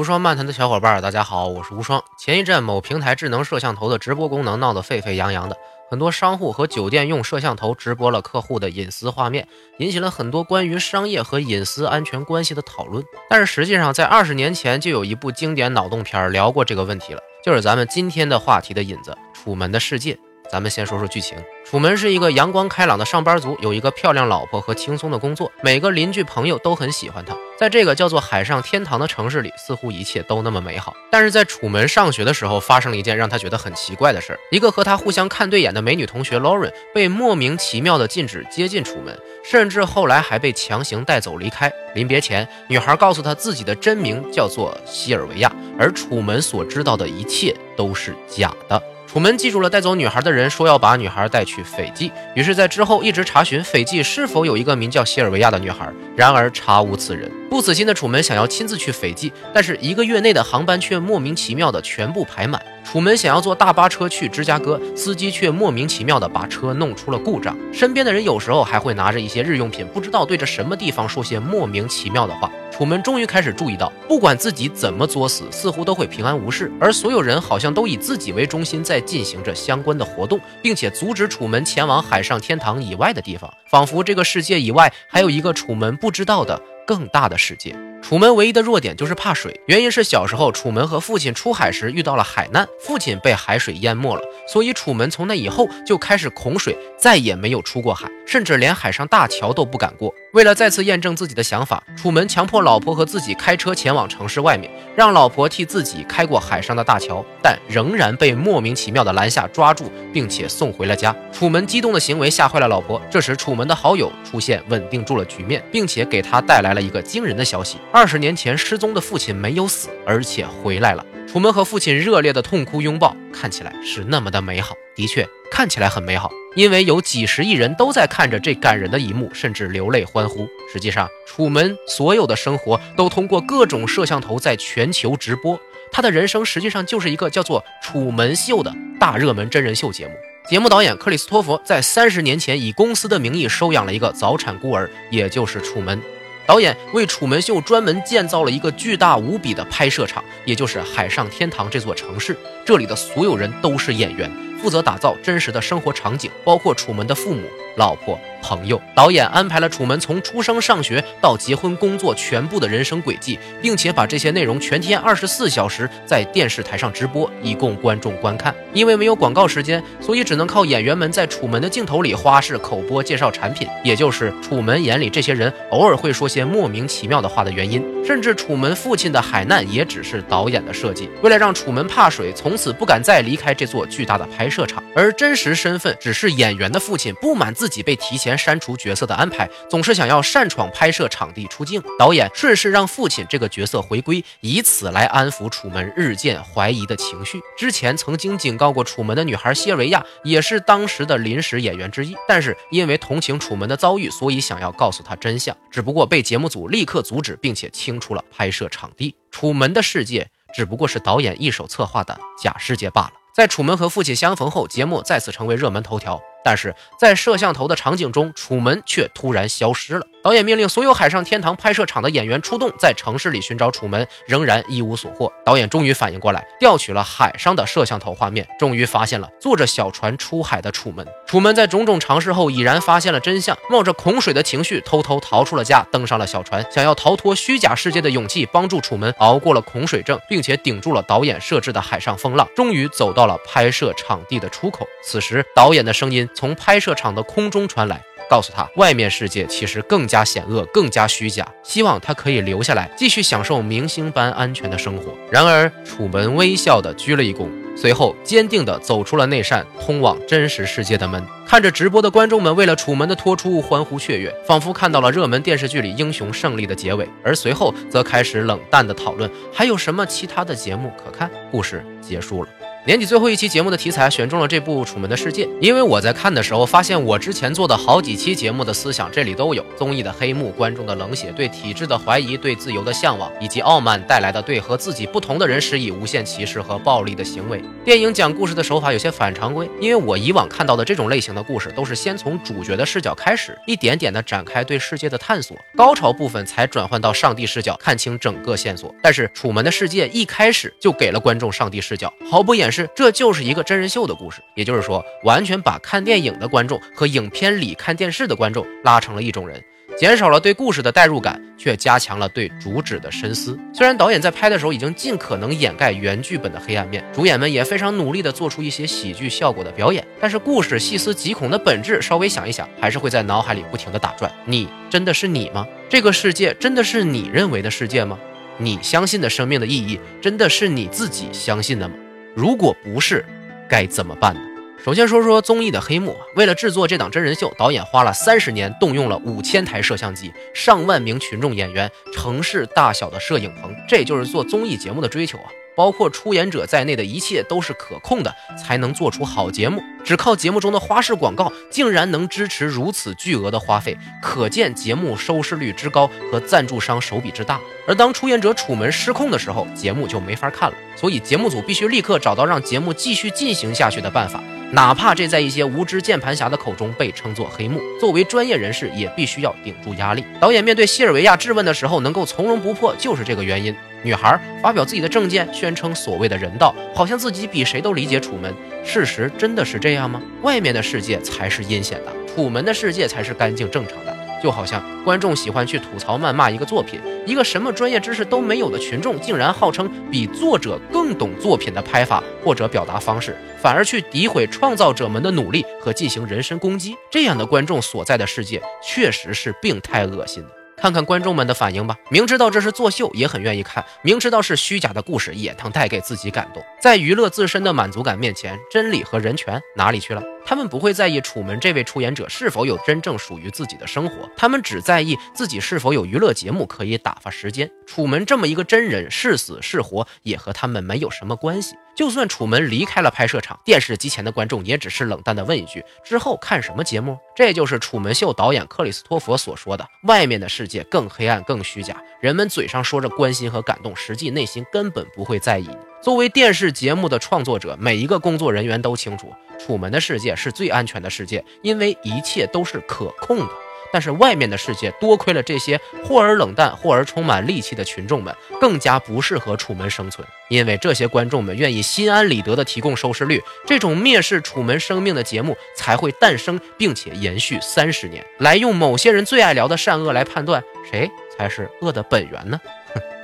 无双漫谈的小伙伴，大家好，我是无双。前一阵，某平台智能摄像头的直播功能闹得沸沸扬扬的，很多商户和酒店用摄像头直播了客户的隐私画面，引起了很多关于商业和隐私安全关系的讨论。但是实际上，在二十年前就有一部经典脑洞片聊过这个问题了，就是咱们今天的话题的引子《楚门的世界》。咱们先说说剧情。楚门是一个阳光开朗的上班族，有一个漂亮老婆和轻松的工作，每个邻居朋友都很喜欢他。在这个叫做海上天堂的城市里，似乎一切都那么美好。但是在楚门上学的时候，发生了一件让他觉得很奇怪的事儿：一个和他互相看对眼的美女同学 Lauren 被莫名其妙的禁止接近楚门，甚至后来还被强行带走离开。临别前，女孩告诉他自己的真名叫做西尔维亚，而楚门所知道的一切都是假的。楚门记住了带走女孩的人说要把女孩带去斐济，于是，在之后一直查询斐济是否有一个名叫西尔维亚的女孩，然而查无此人。不死心的楚门想要亲自去斐济，但是一个月内的航班却莫名其妙的全部排满。楚门想要坐大巴车去芝加哥，司机却莫名其妙的把车弄出了故障。身边的人有时候还会拿着一些日用品，不知道对着什么地方说些莫名其妙的话。楚门终于开始注意到，不管自己怎么作死，似乎都会平安无事，而所有人好像都以自己为中心在进行着相关的活动，并且阻止楚门前往海上天堂以外的地方，仿佛这个世界以外还有一个楚门不知道的更大的世界。楚门唯一的弱点就是怕水，原因是小时候楚门和父亲出海时遇到了海难，父亲被海水淹没了，所以楚门从那以后就开始恐水，再也没有出过海，甚至连海上大桥都不敢过。为了再次验证自己的想法，楚门强迫老婆和自己开车前往城市外面，让老婆替自己开过海上的大桥，但仍然被莫名其妙的拦下抓住，并且送回了家。楚门激动的行为吓坏了老婆，这时楚门的好友出现，稳定住了局面，并且给他带来了一个惊人的消息。二十年前失踪的父亲没有死，而且回来了。楚门和父亲热烈的痛哭拥抱，看起来是那么的美好。的确，看起来很美好，因为有几十亿人都在看着这感人的一幕，甚至流泪欢呼。实际上，楚门所有的生活都通过各种摄像头在全球直播。他的人生实际上就是一个叫做《楚门秀》的大热门真人秀节目。节目导演克里斯托弗在三十年前以公司的名义收养了一个早产孤儿，也就是楚门。导演为《楚门秀》专门建造了一个巨大无比的拍摄场，也就是海上天堂这座城市。这里的所有人都是演员，负责打造真实的生活场景，包括楚门的父母、老婆。朋友，导演安排了楚门从出生、上学到结婚、工作全部的人生轨迹，并且把这些内容全天二十四小时在电视台上直播，以供观众观看。因为没有广告时间，所以只能靠演员们在楚门的镜头里花式口播介绍产品，也就是楚门眼里这些人偶尔会说些莫名其妙的话的原因。甚至楚门父亲的海难也只是导演的设计，为了让楚门怕水，从此不敢再离开这座巨大的拍摄场。而真实身份只是演员的父亲，不满自己被提前。删除角色的安排，总是想要擅闯拍摄场地出镜。导演顺势让父亲这个角色回归，以此来安抚楚门日渐怀疑的情绪。之前曾经警告过楚门的女孩谢维亚，也是当时的临时演员之一。但是因为同情楚门的遭遇，所以想要告诉他真相，只不过被节目组立刻阻止，并且清除了拍摄场地。楚门的世界只不过是导演一手策划的假世界罢了。在楚门和父亲相逢后，节目再次成为热门头条。但是在摄像头的场景中，楚门却突然消失了。导演命令所有海上天堂拍摄场的演员出动，在城市里寻找楚门，仍然一无所获。导演终于反应过来，调取了海上的摄像头画面，终于发现了坐着小船出海的楚门。楚门在种种尝试后，已然发现了真相，冒着恐水的情绪，偷偷逃出了家，登上了小船，想要逃脱虚假世界的勇气，帮助楚门熬过了恐水症，并且顶住了导演设置的海上风浪，终于走到了拍摄场地的出口。此时，导演的声音从拍摄场的空中传来。告诉他，外面世界其实更加险恶，更加虚假。希望他可以留下来，继续享受明星般安全的生活。然而，楚门微笑的鞠了一躬，随后坚定地走出了那扇通往真实世界的门。看着直播的观众们为了楚门的脱出欢呼雀跃，仿佛看到了热门电视剧里英雄胜利的结尾。而随后则开始冷淡的讨论，还有什么其他的节目可看？故事结束了。年底最后一期节目的题材选中了这部《楚门的世界》，因为我在看的时候发现，我之前做的好几期节目的思想这里都有：综艺的黑幕、观众的冷血、对体制的怀疑、对自由的向往，以及傲慢带来的对和自己不同的人施以无限歧视和暴力的行为。电影讲故事的手法有些反常规，因为我以往看到的这种类型的故事都是先从主角的视角开始，一点点的展开对世界的探索，高潮部分才转换到上帝视角，看清整个线索。但是《楚门的世界》一开始就给了观众上帝视角，毫不掩饰，这就是一个真人秀的故事。也就是说，完全把看电影的观众和影片里看电视的观众拉成了一种人，减少了对故事的代入感，却加强了对主旨的深思。虽然导演在拍的时候已经尽可能掩盖原剧本的黑暗面，主演们也非常努力地做出一些喜剧效果的表演，但是故事细思极恐的本质，稍微想一想，还是会在脑海里不停地打转。你真的是你吗？这个世界真的是你认为的世界吗？你相信的生命的意义，真的是你自己相信的吗？如果不是，该怎么办呢？首先说说综艺的黑幕。为了制作这档真人秀，导演花了三十年，动用了五千台摄像机、上万名群众演员、城市大小的摄影棚。这就是做综艺节目的追求啊！包括出演者在内的一切都是可控的，才能做出好节目。只靠节目中的花式广告，竟然能支持如此巨额的花费，可见节目收视率之高和赞助商手笔之大。而当出演者楚门失控的时候，节目就没法看了。所以节目组必须立刻找到让节目继续进行下去的办法，哪怕这在一些无知键盘侠的口中被称作黑幕。作为专业人士，也必须要顶住压力。导演面对西尔维亚质问的时候，能够从容不迫，就是这个原因。女孩发表自己的政见，宣称所谓的人道，好像自己比谁都理解楚门。事实真的是这样吗？外面的世界才是阴险的，楚门的世界才是干净正常的。就好像观众喜欢去吐槽谩骂一个作品，一个什么专业知识都没有的群众，竟然号称比作者更懂作品的拍法或者表达方式，反而去诋毁创造者们的努力和进行人身攻击。这样的观众所在的世界，确实是病态恶心的。看看观众们的反应吧，明知道这是作秀，也很愿意看；明知道是虚假的故事，也能带给自己感动。在娱乐自身的满足感面前，真理和人权哪里去了？他们不会在意楚门这位出演者是否有真正属于自己的生活，他们只在意自己是否有娱乐节目可以打发时间。楚门这么一个真人，是死是活也和他们没有什么关系。就算楚门离开了拍摄场，电视机前的观众也只是冷淡地问一句：“之后看什么节目？”这就是楚门秀导演克里斯托弗所说的：“外面的世界更黑暗、更虚假，人们嘴上说着关心和感动，实际内心根本不会在意。”作为电视节目的创作者，每一个工作人员都清楚，楚门的世界是最安全的世界，因为一切都是可控的。但是外面的世界，多亏了这些或而冷淡，或而充满戾气的群众们，更加不适合楚门生存。因为这些观众们愿意心安理得地提供收视率，这种蔑视楚门生命的节目才会诞生，并且延续三十年，来用某些人最爱聊的善恶来判断谁才是恶的本源呢？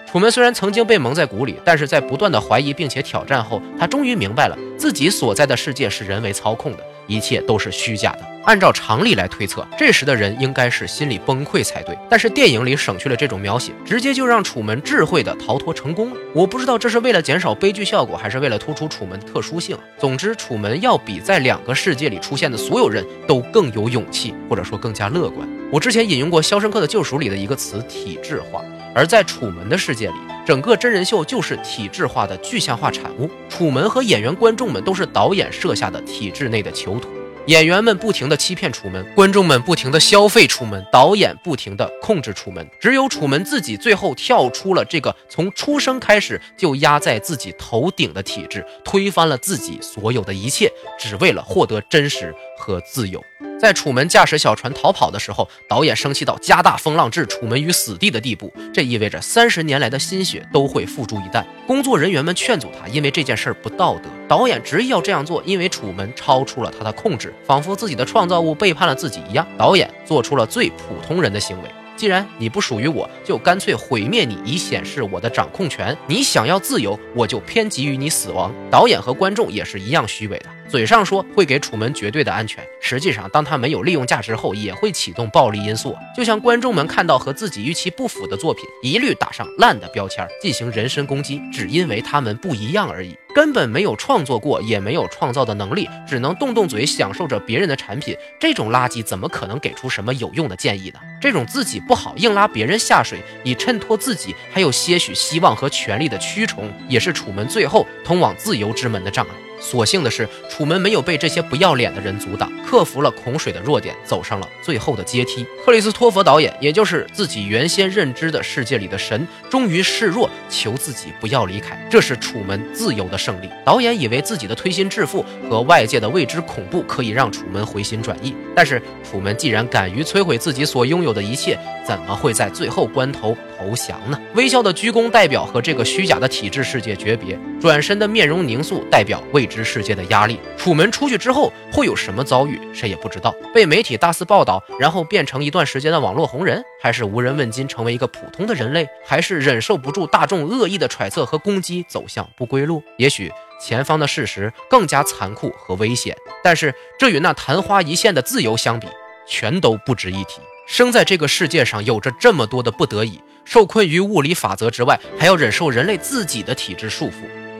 楚门虽然曾经被蒙在鼓里，但是在不断的怀疑并且挑战后，他终于明白了自己所在的世界是人为操控的，一切都是虚假的。按照常理来推测，这时的人应该是心理崩溃才对。但是电影里省去了这种描写，直接就让楚门智慧的逃脱成功了。我不知道这是为了减少悲剧效果，还是为了突出楚门的特殊性。总之，楚门要比在两个世界里出现的所有人都更有勇气，或者说更加乐观。我之前引用过《肖申克的救赎》里的一个词“体制化”。而在楚门的世界里，整个真人秀就是体制化的具象化产物。楚门和演员、观众们都是导演设下的体制内的囚徒。演员们不停地欺骗楚门，观众们不停地消费楚门，导演不停地控制楚门。只有楚门自己最后跳出了这个从出生开始就压在自己头顶的体制，推翻了自己所有的一切，只为了获得真实和自由。在楚门驾驶小船逃跑的时候，导演生气到加大风浪，置楚门于死地的地步。这意味着三十年来的心血都会付诸一旦。工作人员们劝阻他，因为这件事不道德。导演执意要这样做，因为楚门超出了他的控制，仿佛自己的创造物背叛了自己一样。导演做出了最普通人的行为。既然你不属于我，就干脆毁灭你，以显示我的掌控权。你想要自由，我就偏给予你死亡。导演和观众也是一样虚伪的，嘴上说会给楚门绝对的安全，实际上当他没有利用价值后，也会启动暴力因素。就像观众们看到和自己预期不符的作品，一律打上烂的标签，进行人身攻击，只因为他们不一样而已。根本没有创作过，也没有创造的能力，只能动动嘴享受着别人的产品，这种垃圾怎么可能给出什么有用的建议呢？这种自己不好硬拉别人下水，以衬托自己还有些许希望和权力的蛆虫，也是楚门最后通往自由之门的障碍。所幸的是，楚门没有被这些不要脸的人阻挡，克服了孔水的弱点，走上了最后的阶梯。克里斯托弗导演，也就是自己原先认知的世界里的神，终于示弱，求自己不要离开。这是楚门自由的胜利。导演以为自己的推心置腹和外界的未知恐怖可以让楚门回心转意，但是楚门既然敢于摧毁自己所拥有的一切，怎么会在最后关头投降呢？微笑的鞠躬代表和这个虚假的体制世界诀别，转身的面容凝肃代表未。知世界的压力，楚门出去之后会有什么遭遇，谁也不知道。被媒体大肆报道，然后变成一段时间的网络红人，还是无人问津，成为一个普通的人类，还是忍受不住大众恶意的揣测和攻击，走向不归路？也许前方的事实更加残酷和危险，但是这与那昙花一现的自由相比，全都不值一提。生在这个世界上，有着这么多的不得已，受困于物理法则之外，还要忍受人类自己的体制束缚。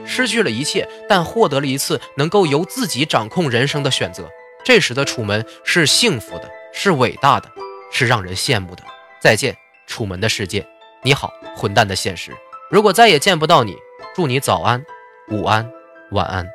失去了一切，但获得了一次能够由自己掌控人生的选择。这时的楚门是幸福的，是伟大的，是让人羡慕的。再见，楚门的世界。你好，混蛋的现实。如果再也见不到你，祝你早安、午安、晚安。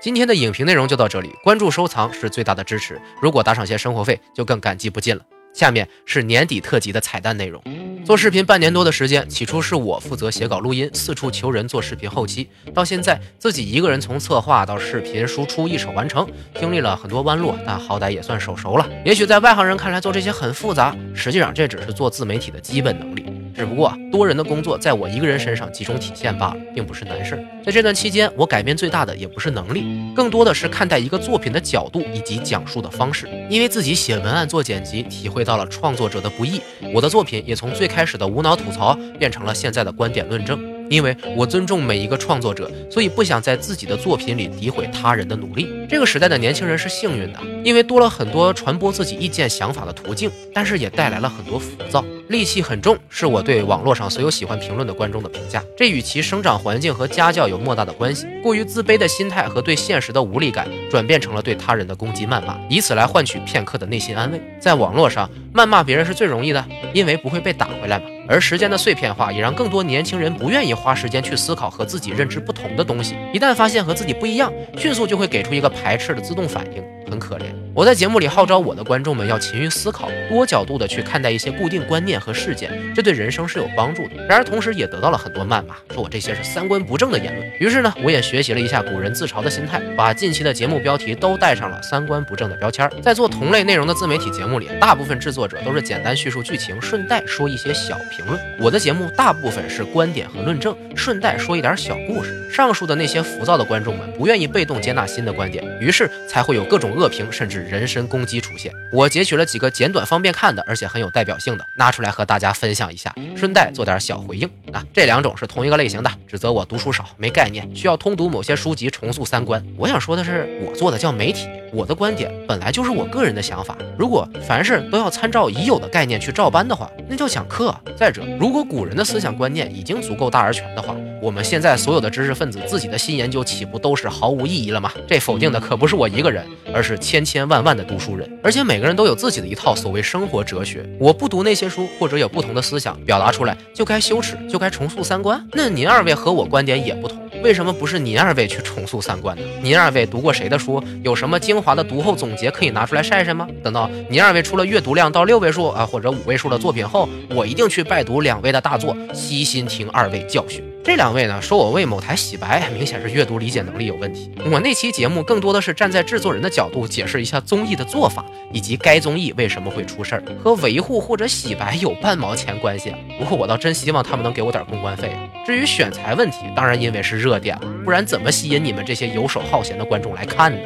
今天的影评内容就到这里，关注收藏是最大的支持。如果打赏些生活费，就更感激不尽了。下面是年底特辑的彩蛋内容。做视频半年多的时间，起初是我负责写稿录音，四处求人做视频后期，到现在自己一个人从策划到视频输出一手完成，经历了很多弯路，但好歹也算手熟了。也许在外行人看来做这些很复杂，实际上这只是做自媒体的基本能力。只不过多人的工作在我一个人身上集中体现罢了，并不是难事儿。在这段期间，我改变最大的也不是能力，更多的是看待一个作品的角度以及讲述的方式。因为自己写文案做剪辑，体会到了创作者的不易，我的作品也从最开始的无脑吐槽变成了现在的观点论证。因为我尊重每一个创作者，所以不想在自己的作品里诋毁他人的努力。这个时代的年轻人是幸运的，因为多了很多传播自己意见想法的途径，但是也带来了很多浮躁，戾气很重，是我对网络上所有喜欢评论的观众的评价。这与其生长环境和家教有莫大的关系。过于自卑的心态和对现实的无力感，转变成了对他人的攻击谩骂，以此来换取片刻的内心安慰。在网络上谩骂别人是最容易的，因为不会被打回来嘛。而时间的碎片化也让更多年轻人不愿意花时间去思考和自己认知不同的东西。一旦发现和自己不一样，迅速就会给出一个排斥的自动反应，很可怜。我在节目里号召我的观众们要勤于思考，多角度的去看待一些固定观念和事件，这对人生是有帮助的。然而同时也得到了很多谩骂，说我这些是三观不正的言论。于是呢，我也学习了一下古人自嘲的心态，把近期的节目标题都带上了三观不正的标签。在做同类内容的自媒体节目里，大部分制作者都是简单叙述剧情，顺带说一些小评。论我的节目大部分是观点和论证，顺带说一点小故事。上述的那些浮躁的观众们不愿意被动接纳新的观点，于是才会有各种恶评，甚至人身攻击出现。我截取了几个简短方便看的，而且很有代表性的，拿出来和大家分享一下，顺带做点小回应啊。这两种是同一个类型的，指责我读书少、没概念，需要通读某些书籍重塑三观。我想说的是，我做的叫媒体，我的观点本来就是我个人的想法。如果凡事都要参照已有的概念去照搬的话，那叫讲课。再者如果古人的思想观念已经足够大而全的话，我们现在所有的知识分子自己的新研究岂不都是毫无意义了吗？这否定的可不是我一个人，而是千千万万的读书人，而且每个人都有自己的一套所谓生活哲学。我不读那些书，或者有不同的思想表达出来，就该羞耻，就该重塑三观？那您二位和我观点也不同。为什么不是您二位去重塑三观呢？您二位读过谁的书？有什么精华的读后总结可以拿出来晒晒吗？等到您二位出了阅读量到六位数啊或者五位数的作品后，我一定去拜读两位的大作，悉心听二位教训。这两位呢，说我为某台洗白，明显是阅读理解能力有问题。我那期节目更多的是站在制作人的角度解释一下综艺的做法，以及该综艺为什么会出事儿，和维护或者洗白有半毛钱关系。不过我倒真希望他们能给我点公关费。至于选材问题，当然因为是热点，不然怎么吸引你们这些游手好闲的观众来看呢？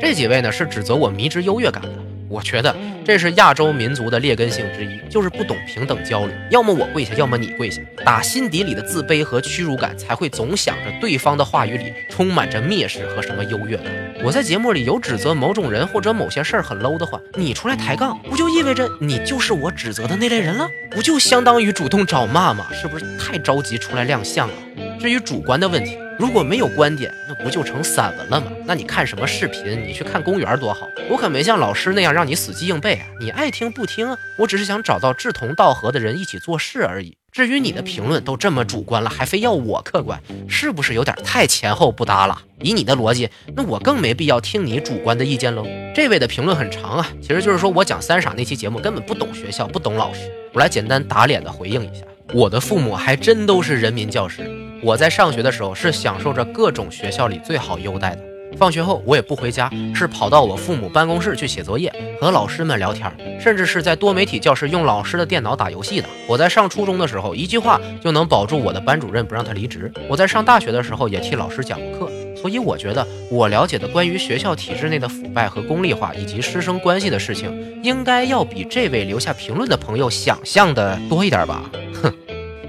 这几位呢是指责我迷之优越感的。我觉得这是亚洲民族的劣根性之一，就是不懂平等交流。要么我跪下，要么你跪下。打心底里的自卑和屈辱感，才会总想着对方的话语里充满着蔑视和什么优越感。我在节目里有指责某种人或者某些事儿很 low 的话，你出来抬杠，不就意味着你就是我指责的那类人了？不就相当于主动找骂吗？是不是太着急出来亮相了？至于主观的问题。如果没有观点，那不就成散文了吗？那你看什么视频？你去看公园多好。我可没像老师那样让你死记硬背啊，你爱听不听。我只是想找到志同道合的人一起做事而已。至于你的评论都这么主观了，还非要我客观，是不是有点太前后不搭了？以你的逻辑，那我更没必要听你主观的意见喽。这位的评论很长啊，其实就是说我讲三傻那期节目根本不懂学校，不懂老师。我来简单打脸的回应一下，我的父母还真都是人民教师。我在上学的时候是享受着各种学校里最好优待的。放学后我也不回家，是跑到我父母办公室去写作业，和老师们聊天，甚至是在多媒体教室用老师的电脑打游戏的。我在上初中的时候，一句话就能保住我的班主任不让他离职。我在上大学的时候也替老师讲过课，所以我觉得我了解的关于学校体制内的腐败和功利化以及师生关系的事情，应该要比这位留下评论的朋友想象的多一点吧。哼。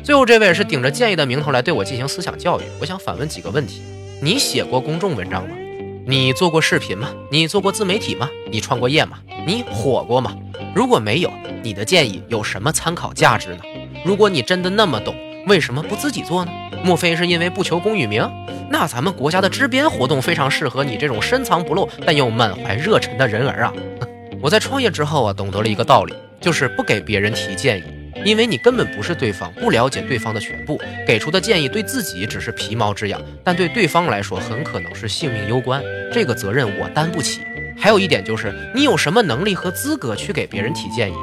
最后这位是顶着建议的名头来对我进行思想教育，我想反问几个问题：你写过公众文章吗？你做过视频吗？你做过自媒体吗？你创过业吗？你火过吗？如果没有，你的建议有什么参考价值呢？如果你真的那么懂，为什么不自己做呢？莫非是因为不求功与名？那咱们国家的支边活动非常适合你这种深藏不露但又满怀热忱的人儿啊！我在创业之后啊，懂得了一个道理，就是不给别人提建议。因为你根本不是对方，不了解对方的全部，给出的建议对自己只是皮毛之痒，但对对方来说很可能是性命攸关。这个责任我担不起。还有一点就是，你有什么能力和资格去给别人提建议？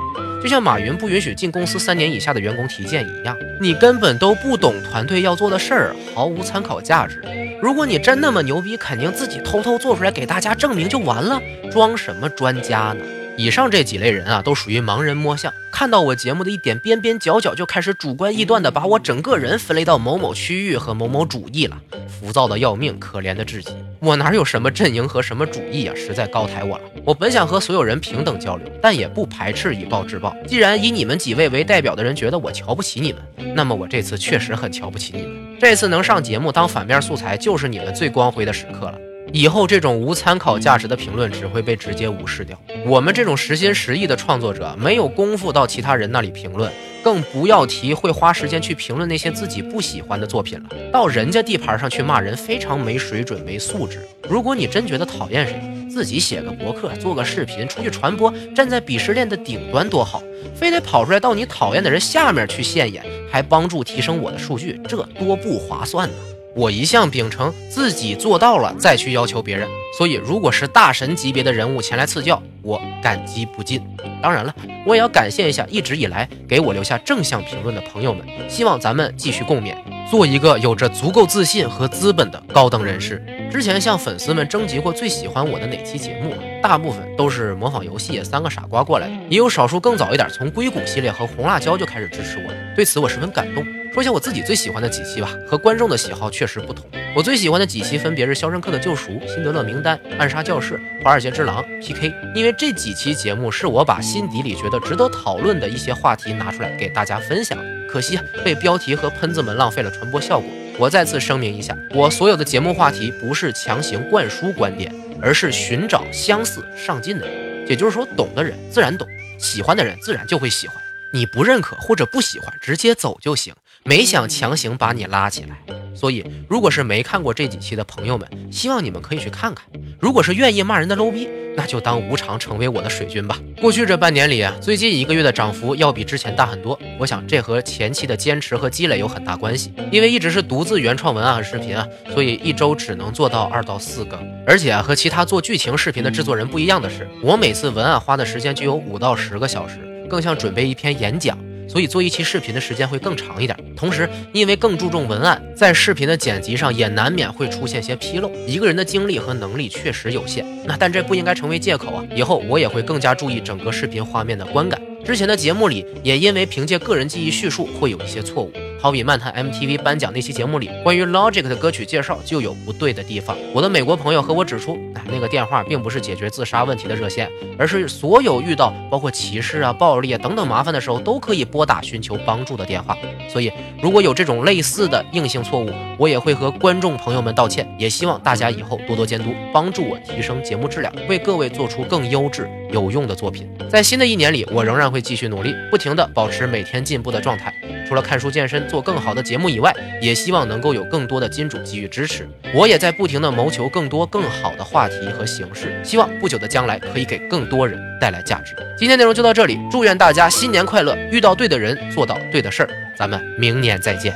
就像马云不允许进公司三年以下的员工提建议一样，你根本都不懂团队要做的事儿，毫无参考价值。如果你真那么牛逼，肯定自己偷偷做出来给大家证明就完了，装什么专家呢？以上这几类人啊，都属于盲人摸象，看到我节目的一点边边角角，就开始主观臆断的把我整个人分类到某某区域和某某主义了，浮躁的要命，可怜的至极。我哪有什么阵营和什么主义啊，实在高抬我了。我本想和所有人平等交流，但也不排斥以暴制暴。既然以你们几位为代表的人觉得我瞧不起你们，那么我这次确实很瞧不起你们。这次能上节目当反面素材，就是你们最光辉的时刻了。以后这种无参考价值的评论只会被直接无视掉。我们这种实心实意的创作者没有功夫到其他人那里评论，更不要提会花时间去评论那些自己不喜欢的作品了。到人家地盘上去骂人，非常没水准、没素质。如果你真觉得讨厌谁，自己写个博客、做个视频出去传播，站在鄙视链的顶端多好。非得跑出来到你讨厌的人下面去现眼，还帮助提升我的数据，这多不划算呢！我一向秉承自己做到了再去要求别人，所以如果是大神级别的人物前来赐教，我感激不尽。当然了，我也要感谢一下一直以来给我留下正向评论的朋友们，希望咱们继续共勉，做一个有着足够自信和资本的高等人士。之前向粉丝们征集过最喜欢我的哪期节目，大部分都是模仿游戏三个傻瓜过来的，也有少数更早一点从硅谷系列和红辣椒就开始支持我的，对此我十分感动。说一下我自己最喜欢的几期吧，和观众的喜好确实不同。我最喜欢的几期分别是《肖申克的救赎》《辛德勒名单》《暗杀教室》《华尔街之狼》PK，因为这几期节目是我把心底里觉得值得讨论的一些话题拿出来给大家分享。可惜被标题和喷子们浪费了传播效果。我再次声明一下，我所有的节目话题不是强行灌输观点，而是寻找相似上进的人。也就是说，懂的人自然懂，喜欢的人自然就会喜欢。你不认可或者不喜欢，直接走就行。没想强行把你拉起来，所以如果是没看过这几期的朋友们，希望你们可以去看看。如果是愿意骂人的 low 逼，那就当无偿成为我的水军吧。过去这半年里啊，最近一个月的涨幅要比之前大很多。我想这和前期的坚持和积累有很大关系。因为一直是独自原创文案和视频啊，所以一周只能做到二到四个。而且啊，和其他做剧情视频的制作人不一样的是，我每次文案花的时间就有五到十个小时，更像准备一篇演讲。所以做一期视频的时间会更长一点，同时因为更注重文案，在视频的剪辑上也难免会出现些纰漏。一个人的精力和能力确实有限，那但这不应该成为借口啊！以后我也会更加注意整个视频画面的观感。之前的节目里也因为凭借个人记忆叙述会有一些错误。好比漫谈 MTV 颁奖那期节目里，关于 Logic 的歌曲介绍就有不对的地方。我的美国朋友和我指出，哎，那个电话并不是解决自杀问题的热线，而是所有遇到包括歧视啊、暴力啊等等麻烦的时候都可以拨打寻求帮助的电话。所以，如果有这种类似的硬性错误，我也会和观众朋友们道歉，也希望大家以后多多监督，帮助我提升节目质量，为各位做出更优质有用的作品。在新的一年里，我仍然会继续努力，不停的保持每天进步的状态。除了看书健身、做更好的节目以外，也希望能够有更多的金主给予支持。我也在不停的谋求更多更好的话题和形式，希望不久的将来可以给更多人带来价值。今天内容就到这里，祝愿大家新年快乐，遇到对的人，做到对的事儿，咱们明年再见。